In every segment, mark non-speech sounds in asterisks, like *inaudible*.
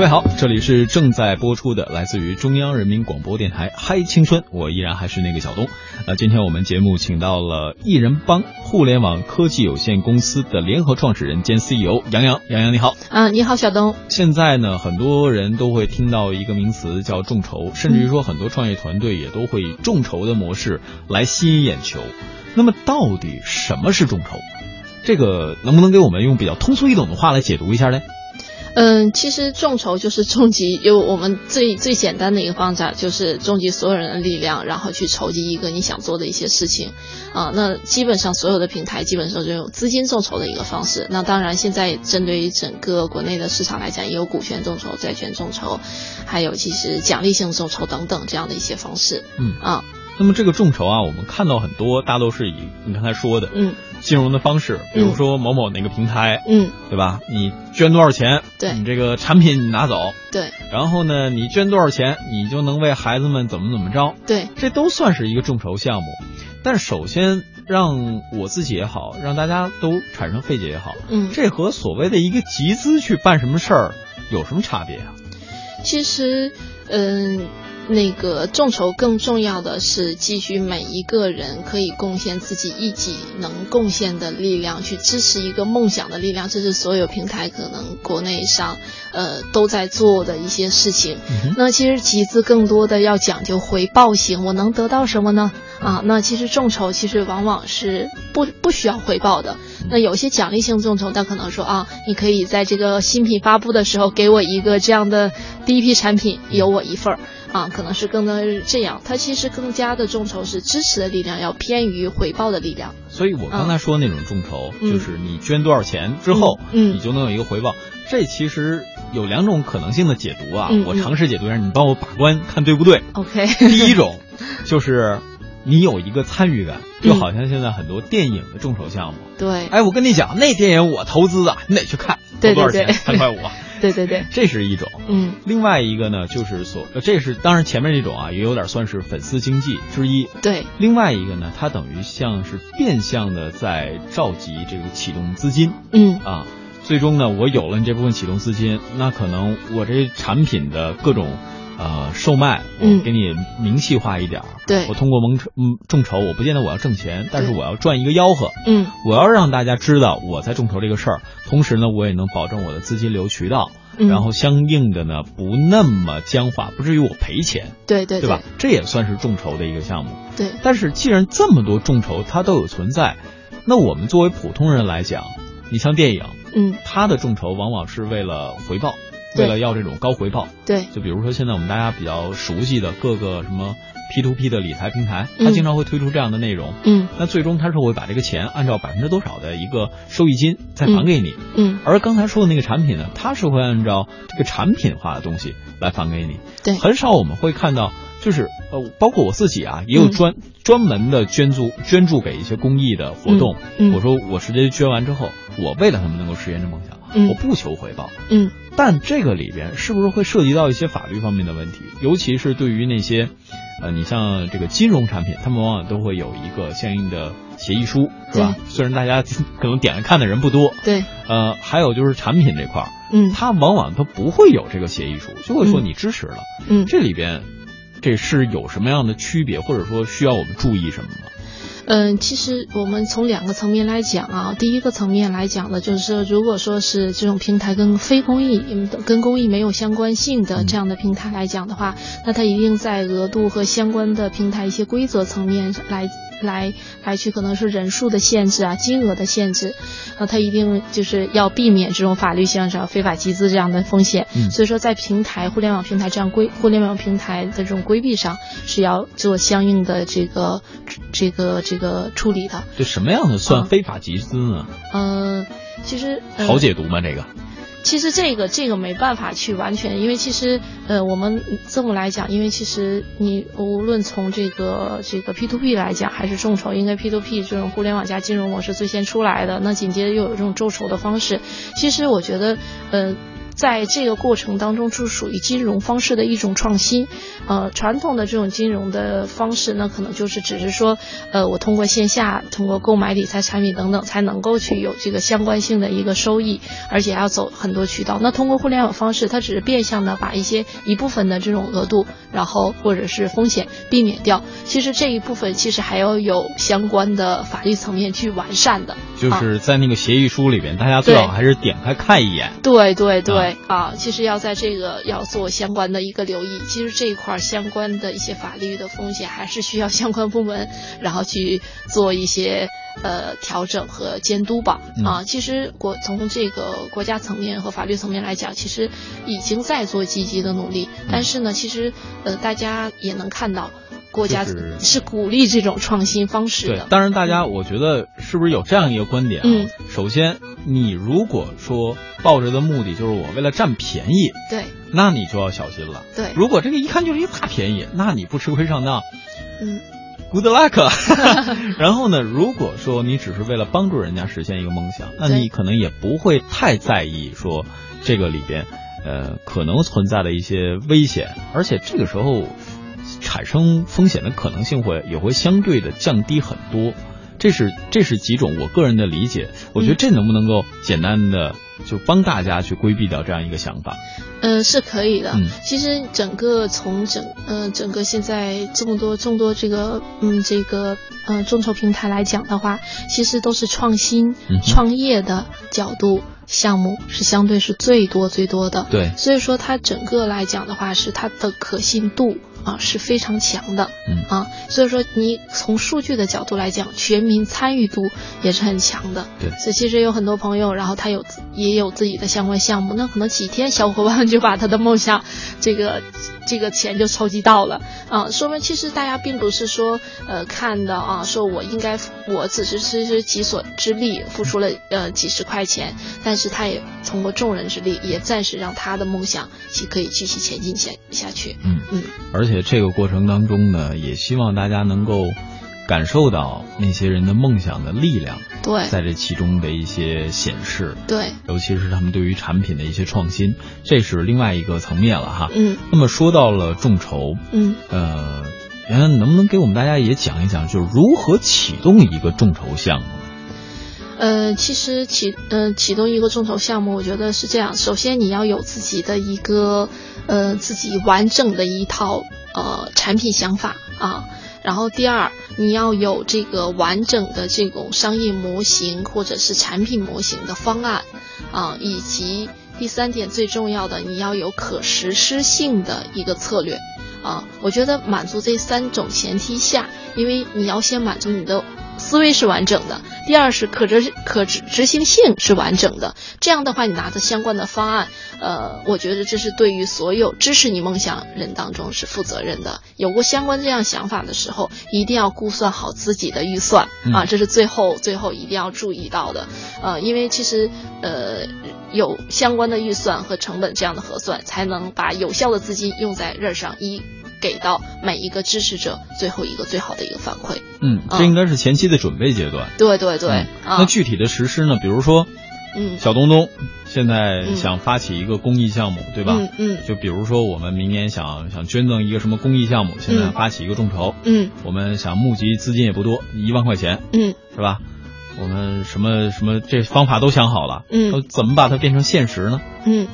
各位好，这里是正在播出的，来自于中央人民广播电台《嗨青春》，我依然还是那个小东。那今天我们节目请到了艺人帮互联网科技有限公司的联合创始人兼 CEO 杨洋，杨洋你好。啊，你好，小东。现在呢，很多人都会听到一个名词叫众筹，甚至于说很多创业团队也都会以众筹的模式来吸引眼球。那么，到底什么是众筹？这个能不能给我们用比较通俗易懂的话来解读一下呢？嗯，其实众筹就是重集，有我们最最简单的一个方法，就是重集所有人的力量，然后去筹集一个你想做的一些事情。啊，那基本上所有的平台基本上就有资金众筹的一个方式。那当然，现在针对于整个国内的市场来讲，也有股权众筹、债权众筹，还有其实奖励性众筹等等这样的一些方式。嗯啊。那么这个众筹啊，我们看到很多大都是以你刚才说的，嗯，金融的方式，比如说某某哪个平台，嗯，对吧？你捐多少钱，对，你这个产品你拿走，对，然后呢，你捐多少钱，你就能为孩子们怎么怎么着，对，这都算是一个众筹项目。但首先让我自己也好，让大家都产生费解也好，嗯，这和所谓的一个集资去办什么事儿有什么差别啊？其实，嗯。那个众筹更重要的是，基于每一个人可以贡献自己一己能贡献的力量，去支持一个梦想的力量。这是所有平台可能国内上呃都在做的一些事情。那其实集资更多的要讲究回报型，我能得到什么呢？啊，那其实众筹其实往往是不不需要回报的。那有些奖励性众筹，他可能说啊，你可以在这个新品发布的时候给我一个这样的第一批产品，有我一份儿。啊，可能是更多这样，它其实更加的众筹是支持的力量，要偏于回报的力量。所以我刚才说那种众筹，就是你捐多少钱之后，嗯，你就能有一个回报。这其实有两种可能性的解读啊，我尝试解读一下，你帮我把关看对不对？OK。*laughs* 第一种就是你有一个参与感，就好像现在很多电影的众筹项目。对。哎，我跟你讲，那电影我投资的，你得去看，投多少钱？三块五。对对对，这是一种，嗯，另外一个呢，就是所，这是当然前面这种啊，也有点算是粉丝经济之一，对。另外一个呢，它等于像是变相的在召集这个启动资金，嗯。啊，最终呢，我有了你这部分启动资金，那可能我这产品的各种。呃，售卖我给你明细化一点儿。对，我通过蒙嗯众筹，我不见得我要挣钱，但是我要赚一个吆喝。嗯，我要让大家知道我在众筹这个事儿，同时呢，我也能保证我的资金流渠道，然后相应的呢不那么僵化，不至于我赔钱。对对对吧？这也算是众筹的一个项目。对。但是既然这么多众筹它都有存在，那我们作为普通人来讲，你像电影，嗯，它的众筹往往是为了回报。为了要这种高回报，对，就比如说现在我们大家比较熟悉的各个什么 P to P 的理财平台，它经常会推出这样的内容，嗯，那最终它是会把这个钱按照百分之多少的一个收益金再返给你，嗯，而刚才说的那个产品呢，它是会按照这个产品化的东西来返给你，对，很少我们会看到，就是呃，包括我自己啊，也有专专门的捐助捐助给一些公益的活动，我说我直接捐完之后，我为了他们能够实现这梦想，我不求回报，嗯。但这个里边是不是会涉及到一些法律方面的问题？尤其是对于那些，呃，你像这个金融产品，他们往往都会有一个相应的协议书，是吧？*laughs* 虽然大家 *laughs* 可能点了看的人不多，对，呃，还有就是产品这块儿，嗯，它往往它不会有这个协议书，就会说你支持了，嗯，这里边这是有什么样的区别，或者说需要我们注意什么吗？嗯，其实我们从两个层面来讲啊，第一个层面来讲呢，就是说如果说是这种平台跟非公益、跟公益没有相关性的这样的平台来讲的话，那它一定在额度和相关的平台一些规则层面来。来来去可能是人数的限制啊，金额的限制，那他一定就是要避免这种法律性上非法集资这样的风险。嗯，所以说在平台互联网平台这样规互联网平台的这种规避上是要做相应的这个这个这个处理的。这什么样的算非法集资呢？嗯，其实好解读吗？这个？其实这个这个没办法去完全，因为其实呃我们这么来讲，因为其实你无论从这个这个 P to P 来讲，还是众筹，应该 P to P 这种互联网加金融模式最先出来的，那紧接着又有这种众筹的方式。其实我觉得，呃。在这个过程当中，就属于金融方式的一种创新。呃，传统的这种金融的方式呢，可能就是只是说，呃，我通过线下，通过购买理财产品等等，才能够去有这个相关性的一个收益，而且要走很多渠道。那通过互联网方式，它只是变相的把一些一部分的这种额度，然后或者是风险避免掉。其实这一部分其实还要有相关的法律层面去完善的。就是在那个协议书里边，大家最好还是点开看一眼。对对对啊，其实要在这个要做相关的一个留意。其实这一块相关的一些法律的风险，还是需要相关部门然后去做一些呃调整和监督吧。啊，其实国从这个国家层面和法律层面来讲，其实已经在做积极的努力。但是呢，其实呃大家也能看到。国家是鼓励这种创新方式的。对，当然，大家我觉得是不是有这样一个观点啊？嗯，首先，你如果说抱着的目的就是我为了占便宜，对，那你就要小心了。对，如果这个一看就是一大便宜，那你不吃亏上当，嗯，good luck。*laughs* *laughs* 然后呢，如果说你只是为了帮助人家实现一个梦想，那你可能也不会太在意说这个里边呃可能存在的一些危险，而且这个时候。产生风险的可能性会也会相对的降低很多，这是这是几种我个人的理解，我觉得这能不能够简单的就帮大家去规避掉这样一个想法？嗯，是可以的。嗯其实整个从整呃整个现在这么多众多这个嗯这个嗯众筹平台来讲的话，其实都是创新创业的角度项目是相对是最多最多的。对，所以说它整个来讲的话是它的可信度。啊，是非常强的，嗯。啊，所以说你从数据的角度来讲，全民参与度也是很强的，对，所以其实有很多朋友，然后他有也有自己的相关项目，那可能几天小伙伴就把他的梦想这个这个钱就筹集到了，啊，说明其实大家并不是说呃看的啊，说我应该我只是其实己所之力付出了呃几十块钱，但是他也通过众人之力，也暂时让他的梦想去可以继续前进下下去，嗯。嗯，而且。且这个过程当中呢，也希望大家能够感受到那些人的梦想的力量，对，在这其中的一些显示，对，尤其是他们对于产品的一些创新，这是另外一个层面了哈。嗯，那么说到了众筹，嗯，呃，圆圆能不能给我们大家也讲一讲，就是如何启动一个众筹项目？呃，其实启呃启动一个众筹项目，我觉得是这样，首先你要有自己的一个呃自己完整的一套。呃，产品想法啊，然后第二，你要有这个完整的这种商业模型或者是产品模型的方案啊，以及第三点最重要的，你要有可实施性的一个策略啊。我觉得满足这三种前提下，因为你要先满足你的。思维是完整的，第二是可执可执执行性是完整的。这样的话，你拿着相关的方案，呃，我觉得这是对于所有支持你梦想人当中是负责任的。有过相关这样想法的时候，一定要估算好自己的预算啊，这是最后最后一定要注意到的。呃，因为其实呃有相关的预算和成本这样的核算，才能把有效的资金用在刃上一。给到每一个支持者最后一个最好的一个反馈。嗯，这应该是前期的准备阶段。对对对。那具体的实施呢？比如说，嗯，小东东现在想发起一个公益项目，对吧？嗯嗯。就比如说，我们明年想想捐赠一个什么公益项目，现在发起一个众筹。嗯。我们想募集资金也不多，一万块钱。嗯。是吧？我们什么什么这方法都想好了。嗯。怎么把它变成现实呢？嗯。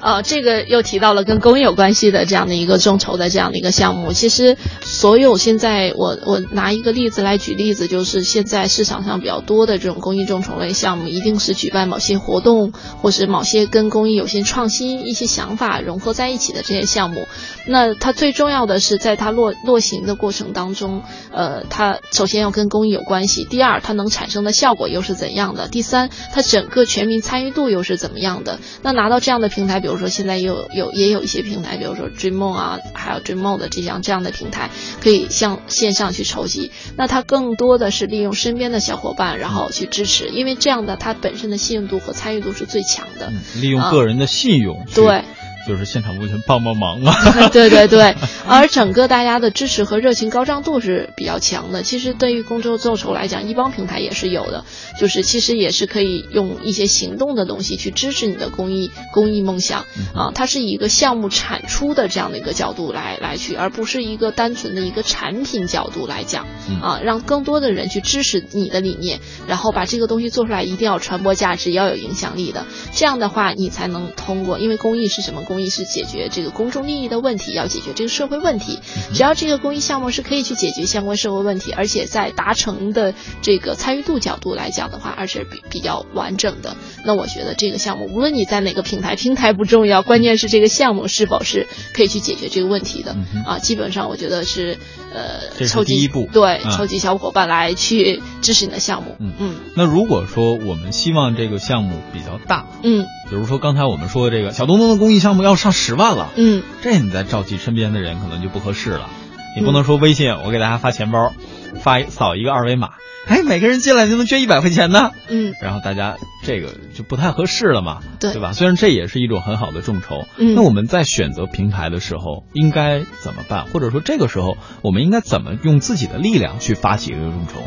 呃，这个又提到了跟公益有关系的这样的一个众筹的这样的一个项目。其实，所有现在我我拿一个例子来举例子，就是现在市场上比较多的这种公益众筹类项目，一定是举办某些活动，或是某些跟公益有些创新一些想法融合在一起的这些项目。那它最重要的是在它落落行的过程当中，呃，它首先要跟公益有关系；第二，它能产生的效果又是怎样的；第三，它整个全民参与度又是怎么样的。那拿到这样的平台，比比如说，现在有有也有一些平台，比如说追梦啊，还有追梦的这样这样的平台，可以向线上去筹集。那它更多的是利用身边的小伙伴，然后去支持，因为这样的它本身的信用度和参与度是最强的。利用个人的信用，对，就是现场目前帮帮忙嘛。*laughs* 对对对，*laughs* 而整个大家的支持和热情高涨度是比较强的。其实对于公众众筹来讲，一帮平台也是有的，就是其实也是可以用一些行动的东西去支持你的公益公益梦想啊。它是以一个项目产出的这样的一个角度来来去，而不是一个单纯的一个产品角度来讲啊，让更多的人去支持你的理念，然后把这个东西做出来，一定要传播价值，要有影响力的。这样的话，你才能通过，因为公益是什么？公益是解决这个公众利益的问题，要解决这个社会问题。只要这个公益项目是可以去解决相关社会问题，而且在达成的这个参与度角度来讲的话，而且比比较完整的，那我觉得这个项目，无论你在哪个平台，平台不重要，关键是这个项目是否是可以去解决这个问题的啊。基本上我觉得是呃，抽第一步，对，筹集小伙伴来去支持你的项目。嗯嗯。那如果说我们希望这个项目比较大，嗯，比如说刚才我们说的这个小东东的公益项目要上十万了，嗯，这你再召集身边的人可能就不合适了。你不能说微信我给大家发钱包，发扫一个二维码，哎，每个人进来就能捐一百块钱呢，嗯，然后大家这个就不太合适了嘛，对对吧？虽然这也是一种很好的众筹，嗯，那我们在选择平台的时候应该怎么办？或者说这个时候我们应该怎么用自己的力量去发起一个众筹？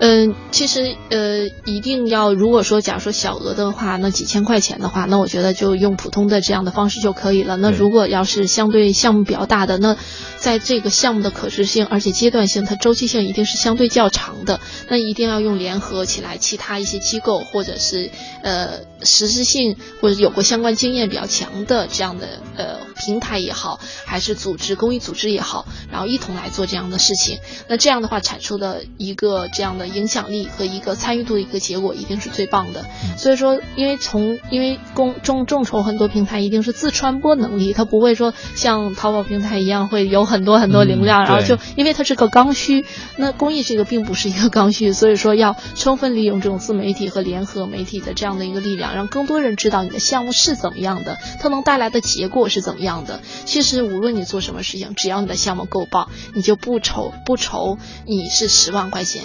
嗯，其实呃，一定要如果说假如说小额的话，那几千块钱的话，那我觉得就用普通的这样的方式就可以了。那如果要是相对项目比较大的，那在这个项目的可视性而且阶段性，它周期性一定是相对较长的，那一定要用联合起来其他一些机构或者是呃实质性或者有过相关经验比较强的这样的呃平台也好，还是组织公益组织也好，然后一同来做这样的事情。那这样的话产出的一个这样的。影响力和一个参与度的一个结果一定是最棒的，所以说，因为从因为公众众筹很多平台一定是自传播能力，它不会说像淘宝平台一样会有很多很多流量，然后就因为它是个刚需，那公益这个并不是一个刚需，所以说要充分利用这种自媒体和联合媒体的这样的一个力量，让更多人知道你的项目是怎么样的，它能带来的结果是怎么样的。其实无论你做什么事情，只要你的项目够棒，你就不愁不愁你是十万块钱。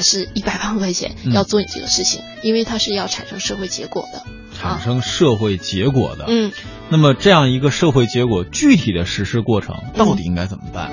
还是一百万块钱要做你这个事情，因为它是要产生社会结果的，产生社会结果的。嗯，那么这样一个社会结果具体的实施过程到底应该怎么办？